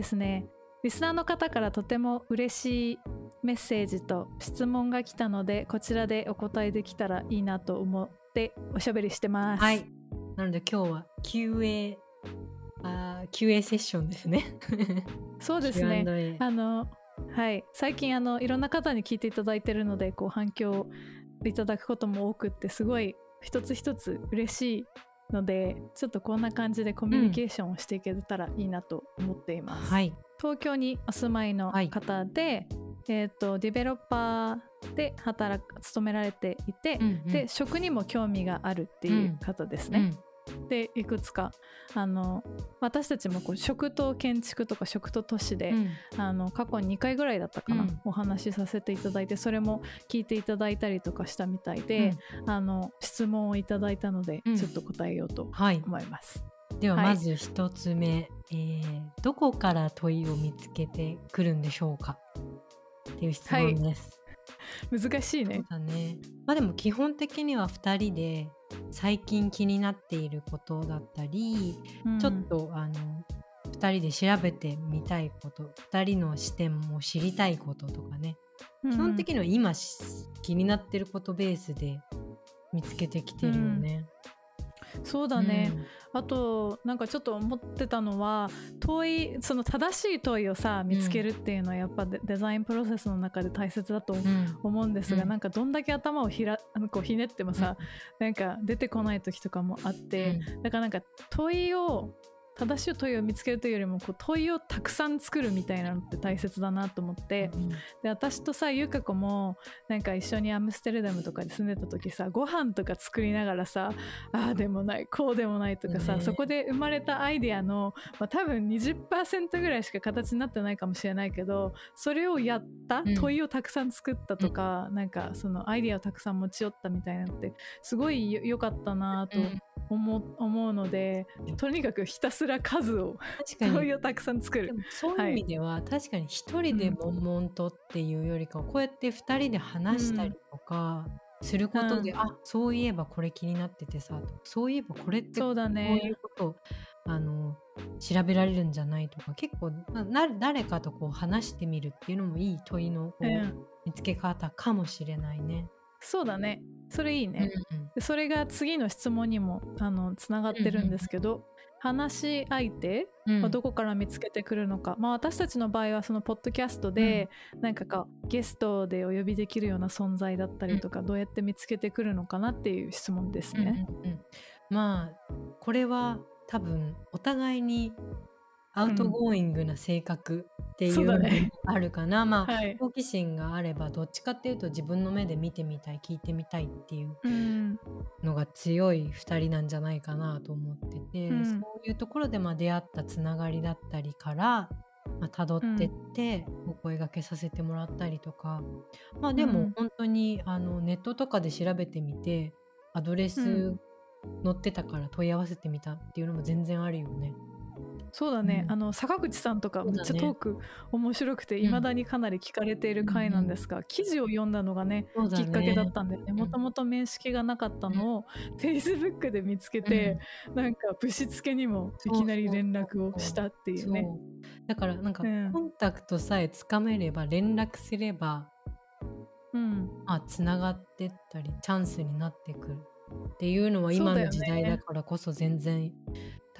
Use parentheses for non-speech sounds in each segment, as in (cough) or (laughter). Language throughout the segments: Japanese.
ですね。リスナーの方からとても嬉しいメッセージと質問が来たのでこちらでお答えできたらいいなと思っておしゃべりしてます。はい。なので今日は QA あ QA セッションですね。(laughs) (laughs) そうですね。あのはい。最近あのいろんな方に聞いていただいてるのでこう反響いただくことも多くってすごい一つ一つ嬉しいのでちょっとこんな感じでコミュニケーションをしていけたらいいなと思っています。うんはい、東京にお住まいの方で、はい、えーと、ディベロッパーで働く勤められていて、うんうん、で食にも興味があるっていう方ですね。うんうんでいくつかあの私たちもこう食と建築とか食と都市で、うん、あの過去2回ぐらいだったかな、うん、お話しさせていただいてそれも聞いていただいたりとかしたみたいで、うん、あの質問をいただいたので、ちょっと答えようと思います。はい、ではまず1つ目、はい、えー、どこから問いを見つけてくるんでしょうか？っていう質問です。はい、難しいね。だね。まあでも基本的には2人で最近気になっていることだったり、うん、ちょっとあの2人で調べてみたいこと2人の視点も知りたいこととかね、うん、基本的には今気になってることベースで見つけてきてるよね。うん、そうだね、あとなんかちょっと思ってたのは問いその正しい問いをさ見つけるっていうのはやっぱデ,、ザインプロセスの中で大切だと思うん。ですが、うん、なんかどんだけ頭をひらこうひねってもさ、うん、なんか出てこない時とかもあって、うん、だからなんか問いを正しい問いを見つけるというよりもこう問いをたくさん作るみたいなのって大切だなと思って、うん、で私とさ優香子もなんか一緒にアムステルダムとかで住んでた時さご飯とか作りながらさああでもないこうでもないとかさ、ね、そこで生まれたアイデアの、まあ、多分20%ぐらいしか形になってないかもしれないけどそれをやった問いをたくさん作ったとか、うん、なんかそのアイデアをたくさん持ち寄ったみたいなのってすごい良かったなと思思うのでとにかくひたすら数を問いをたくさん作る。そういう意味では、はい、確かに一人で悶々とっていうよりかは、こうやって二人で話したりとか、することで、うん、あそういえばこれ気になっててさそういえばこれってこういうことを、あの調べられるんじゃないとか結構な誰かとこう話してみるっていうのもいい問いのこう、うん、見つけ方かもしれないね。そうだね。それいいね、うんうん、それが次の質問にもあのつながってるんですけど、うんうん、話し相手はどこから見つけてくるのか、うん、まあ私たちの場合はそのポッドキャストで、なんかかゲストでお呼びできるような存在だったりとか、どうやって見つけてくるのかなっていう質問ですね。うんうんうん、まあこれは多分お互いに outgoing な性格っていうのがあるかな、まあ、(laughs) はい、好奇心があればどっちかっていうと自分の目で見てみたい聞いてみたいっていうのが強い2人なんじゃないかなと思ってて、うん、そういうところでまあ出会ったつながりだったりから、まあ、辿ってってお声がけさせてもらったりとか、うん、まあでも本当にあのネットとかで調べてみてアドレス載ってたから問い合わせてみたっていうのも全然あるよね。そうだね、うん、あの坂口さんとかめっちゃトーク面白くていま、だにかなり聞かれている回なんですが、うん、記事を読んだのがね、ね、きっかけだったんでねもともと面識がなかったのを、うん、Facebook で見つけて、うん、なんかぶしつけにもいきなり連絡をしたっていうね。だからなんか、コンタクトさえつかめれば連絡すればうん。まあつながってったりチャンスになってくるっていうのは今の時代だからこそ全然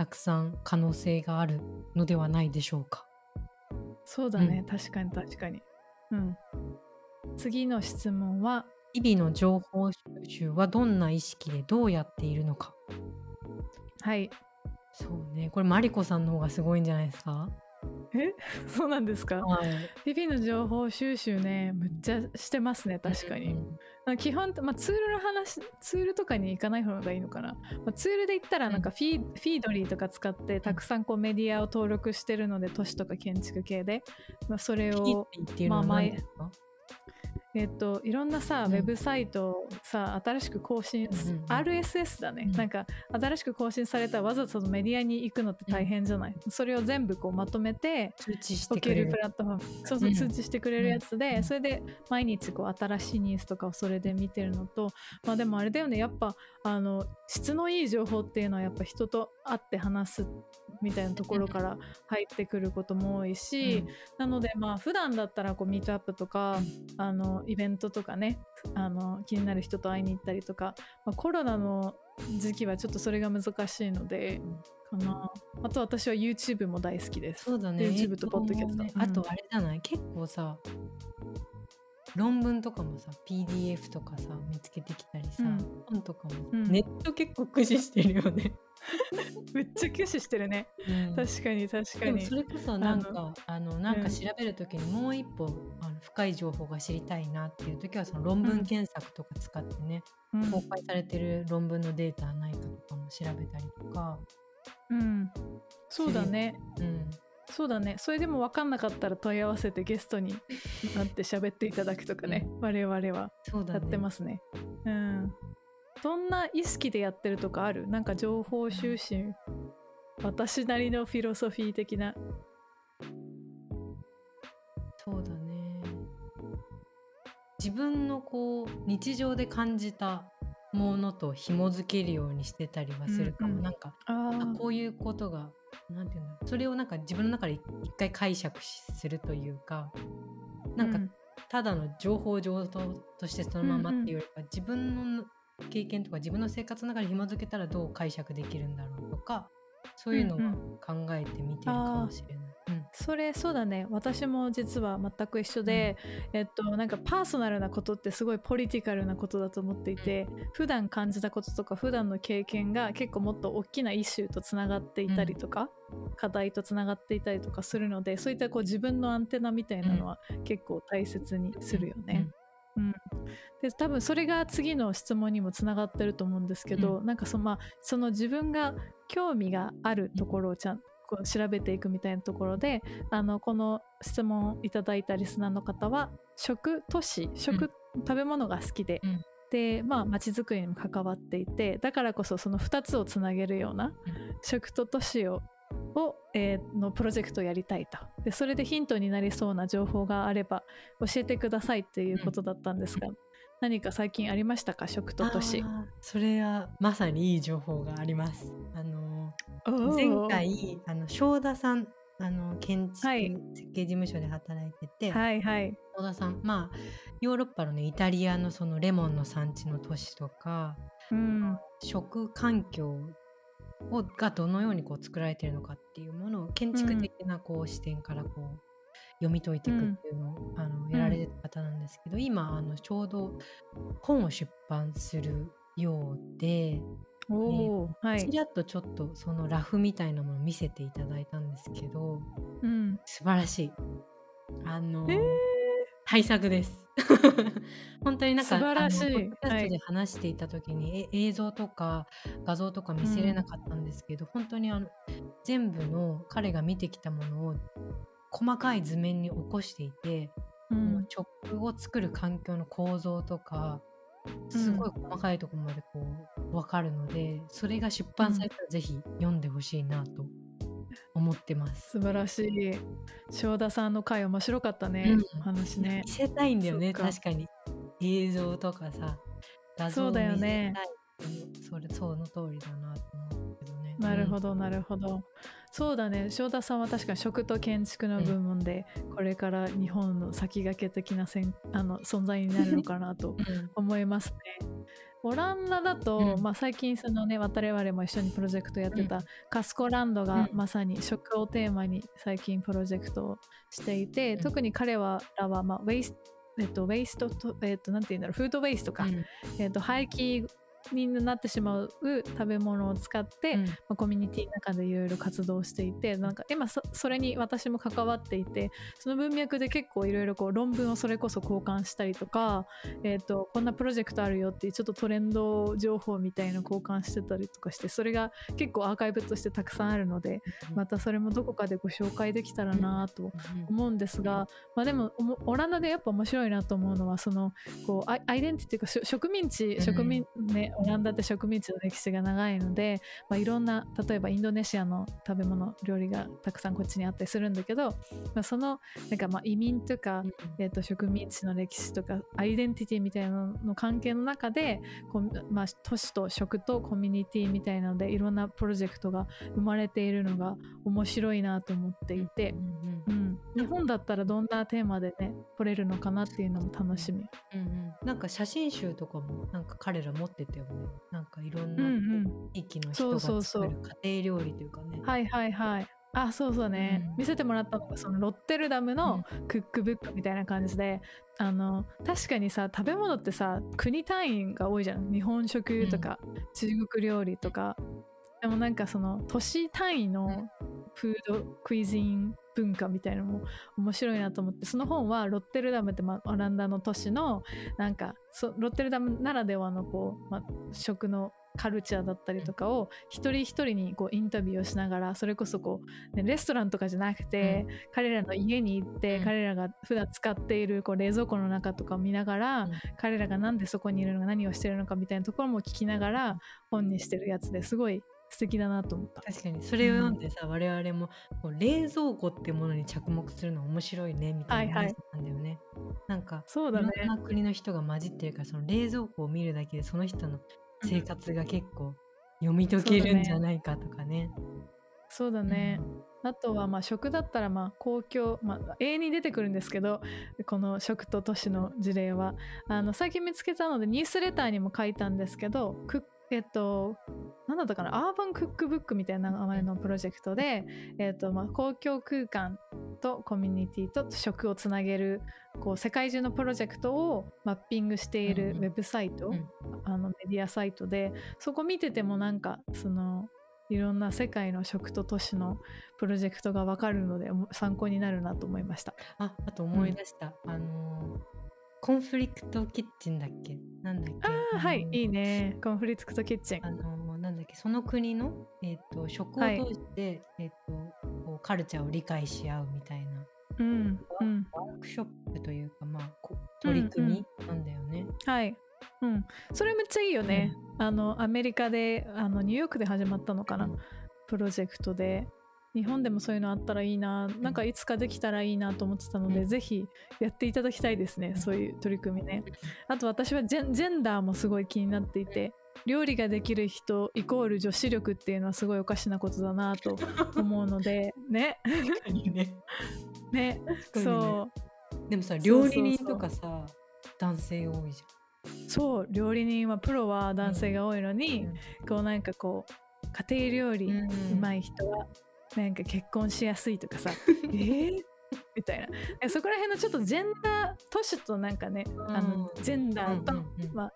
たくさん可能性があるのではないでしょうか。そうだね、うん、確かに確かに。うん。次の質問は？日々の情報収集はどんな意識でどうやっているのか。はい。そうね。これマリコさんの方がすごいんじゃないですかえ？(laughs) そうなんですか、はい、日々の情報収集ねむっちゃしてますね確かに、うん、基本、まあ、ツールの話ツールとかに行かない方がいいのかな、まあ、ツールで言ったらなんかフィ,、フィードリーとか使ってたくさんこうメディアを登録してるので都市とか建築系で、まあ、それをまあ前えっと、いろんなさ、うん、ウェブサイトをさ新しく更新、RSS だね、うん、なんか新しく更新されたらわざわざメディアに行くのって大変じゃない、うん、それを全部こうまとめて通知してくれる。プラットフォーム。そうそう通知してくれるやつで、それで毎日こう新しいニュースとかをそれで見てるのとまあでもあれだよねやっぱあの質のいい情報っていうのはやっぱ人と会って話すみたいなところから入ってくることも多いし、なのでまあ普段だったらこうミートアップとかあのイベントとかねあの気になる人と会いに行ったりとか、まあ、コロナの時期はちょっとそれが難しいので。かなあと私は YouTube も大好きです。そうだね。YouTube とポッドキャスト。ね、あとあれじゃない？結構さ論文とかもさ PDF とかさ見つけてきたりさ、うん、本とかも、うん、ネット結構駆使してるよね。(laughs) めっちゃ駆使してるね、うん、確かに確かに。それこそなんかあのなんか調べる時にもう一歩、あの深い情報が知りたいなっていう時はその論文検索とか使ってね、うん、公開されてる論文のデータないかとかも調べたりとか。うん。そうだね。うんそうだね。それでも分かんなかったら問い合わせてゲストになって喋っていただくとかね、我々はやってますね。うん。どんな意識でやってるとかある？なんか情報収集。私なりのフィロソフィー的な。そうだね。自分のこう日常で感じたものと紐づけるようにしてたりはするかも、うんうん、なんかあこういうことがなんていうんだろうそれをなんか自分の中で一回解釈するというかなんかただの情報情報としてそのままっていうよりか、うんうん、自分の経験とか自分の生活の中で紐づけたらどう解釈できるんだろうとかそういうのを考えてみてるかもしれない。うん、うん、それそうだね。私も実は全く一緒で、うん、えっとなんかパーソナルなことってすごいポリティカルなことだと思っていて、うん、普段感じたこととか普段の経験が結構もっと大きなイシューとつながっていたりとか、うん、課題とつながっていたりとかするのでそういったこう自分のアンテナみたいなのは結構大切にするよね。うん、で多分それが次の質問にもつながってると思うんですけど、うん、なんかその,、まあ、その自分が興味があるところをちゃんこう調べていくみたいなところであのこの質問いただいたリスナーの方は食都市食、うん、食べ物が好きで、うん、でまあ街づくりにも関わっていてだからこそその2つをつなげるような、食と都市をを、えー、のプロジェクトをやりたいと。でそれでヒントになりそうな情報があれば教えてくださいっていうことだったんですが、うん、何か最近ありましたか？食と都市。それはまさにいい情報があります。あの前回あの正田さんあの建築設計事務所で働いてて、はいはい、正田さんまあヨーロッパのねイタリアのそのレモンの産地の都市とか、うん、食環境をがどのようにこう作られているのかっていうものを建築的なこう視点からこう読み解いていくっていうのを、あのやられてた方なんですけど、今あのちょうど本を出版するようで。おえー、はい、ちらっとちょっとそのラフみたいなものを見せていただいたんですけど、うん、素晴らしい。あの、えー対策です。(laughs) 本当になんか素晴らしい。ポッドで話していた時に、はい、映像とか画像とか見せれなかったんですけど、うん、本当にあの全部の彼が見てきたものを細かい図面に起こしていて、うん、直を作る環境の構造とかすごい細かいところまでこう分かるので、それが出版されたらぜひ読んでほしいなと思ってます。素晴らしい。正田さんの回面白かったね、うん、話ね。見せたいんだよね確かに。映像とかさ画像そうだよね。それその通りだなと思うけどね。なるほどなるほど、そうだね。正田さんは確かに食と建築の部門で、これから日本の先駆け的なせんあの存在になるのかなと思いますね。オランダだと、うん、まあ、最近そのね我々も一緒にプロジェクトやってた、カスコランドがまさに食をテーマに最近プロジェクトをしていて、うん、特に彼らは、まあ、ウェイスえっと、ウェイストと、えっと、なんて言うんだろう、フードウェイストか、うん、えっと、廃棄になってしまう食べ物を使って、うん、まあ、コミュニティの中でいろいろ活動していてなんか今それに私も関わっていてその文脈で結構いろいろ論文をそれこそ交換したりとか、えーと、こんなプロジェクトあるよっていうちょっとトレンド情報みたいな交換してたりとかしてそれが結構アーカイブとしてたくさんあるのでまたそれもどこかでご紹介できたらなと思うんですが、まあ、でもオランダでやっぱ面白いなと思うのはそのこうアイデンティティというか植民地植民、ね、オランダって植民地の歴史が長いので、まあ、いろんな例えばインドネシアの食べ物料理がたくさんこっちにあったりするんだけど、まあ、そのなんかまあ移民とか、えー、と植民地の歴史とかアイデンティティみたいなのの関係の中でこう、まあ、都市と食とコミュニティみたいなのでいろんなプロジェクトが生まれているのが面白いなと思っていて、うん、日本だったらどんなテーマでね来れるのかなっていうのも楽しみ、うんうん、なんか写真集とかもなんか彼ら持ってたよね。なんかいろんな地域の人が作る家庭料理というかね。はいはいはい。あそうそうね、うん、見せてもらったのがそのロッテルダムのクックブックみたいな感じで、うん、あの確かにさ食べ物ってさ国単位が多いじゃん。日本食とか、中国料理とか。でもなんかその都市単位のフードクイズン文化みたいなのも面白いなと思ってその本はロッテルダムって、ま、オランダの都市のなんかロッテルダムならではのこう、ま、食のカルチャーだったりとかを一人一人にこうインタビューをしながらそれこそこう、ね、レストランとかじゃなくて、うん、彼らの家に行って、うん、彼らが普段使っているこう冷蔵庫の中とかを見ながら、うん、彼らが何でそこにいるのか何をしてるのかみたいなところも聞きながら本にしてるやつですごい素敵だなと思った。確かに。それを読んでさ、うん、我々ももう冷蔵庫ってものに着目するの面白いねみたいな話なんだよね、はいはい、なんかそうだね。いろんな国の人が混じってるからその冷蔵庫を見るだけでその人の生活が結構読み解けるんじゃないかとかね。そうだね、うん、あとはまあ食だったらまあ公共、まあ、永遠に出てくるんですけどこの食と都市の事例は。あの最近見つけたのでニュースレターにも書いたんですけどクッえっと、なんだったかな、アーバンクックブックみたいな名前のプロジェクトで、えっとまあ、公共空間とコミュニティと食をつなげるこう世界中のプロジェクトをマッピングしているウェブサイト、うん、あのメディアサイトでそこ見ててもなんかそのいろんな世界の食と都市のプロジェクトが分かるので参考になるなと思いました。ああと思い出した、うん、あのコンフリクトキッチンだっけ？なんだっけ？ああはいいいね。コンフリクトキッチン。あのなんだっけ？その国の、えーと、食を通して、はい、えーと、カルチャーを理解し合うみたいな、うんうん、ワークショップというかまあ取り組みなんだよね、うんうん、はい。うん、それめっちゃいいよね、うん、あのアメリカであのニューヨークで始まったのかな、うん、プロジェクトで日本でもそういうのあったらいいな、なんかいつかできたらいいなと思ってたので、うん、ぜひやっていただきたいですね、そういう取り組みね。あと私はジェジェンダーもすごい気になっていて、料理ができる人イコール女子力っていうのはすごいおかしなことだなと思うので、(laughs) ね。ね。(laughs) ね、そう。でもさ、料理人とかさ、男性多いじゃん。そう料理人はプロは男性が多いのに、うん、こうなんかこう家庭料理うまい人はなんか結婚しやすいとかさ (laughs) えー、みたいな。そこら辺のちょっとジェンダー都市となんかね、あのジェンダーと、まあ、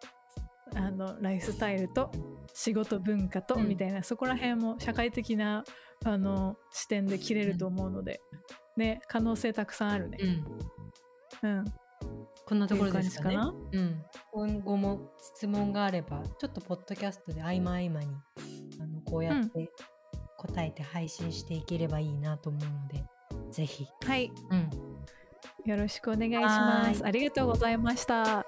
あのライフスタイルと仕事文化と、みたいなそこら辺も社会的なあの視点で切れると思うので、ね可能性たくさんあるね。うん、こんなところですかね。かうん、今後も質問があればちょっとポッドキャストで合間合間にあのこうやって答えて配信していければいいなと思うので、ぜひ。はい。うん。よろしくお願いします。ありがとうございました。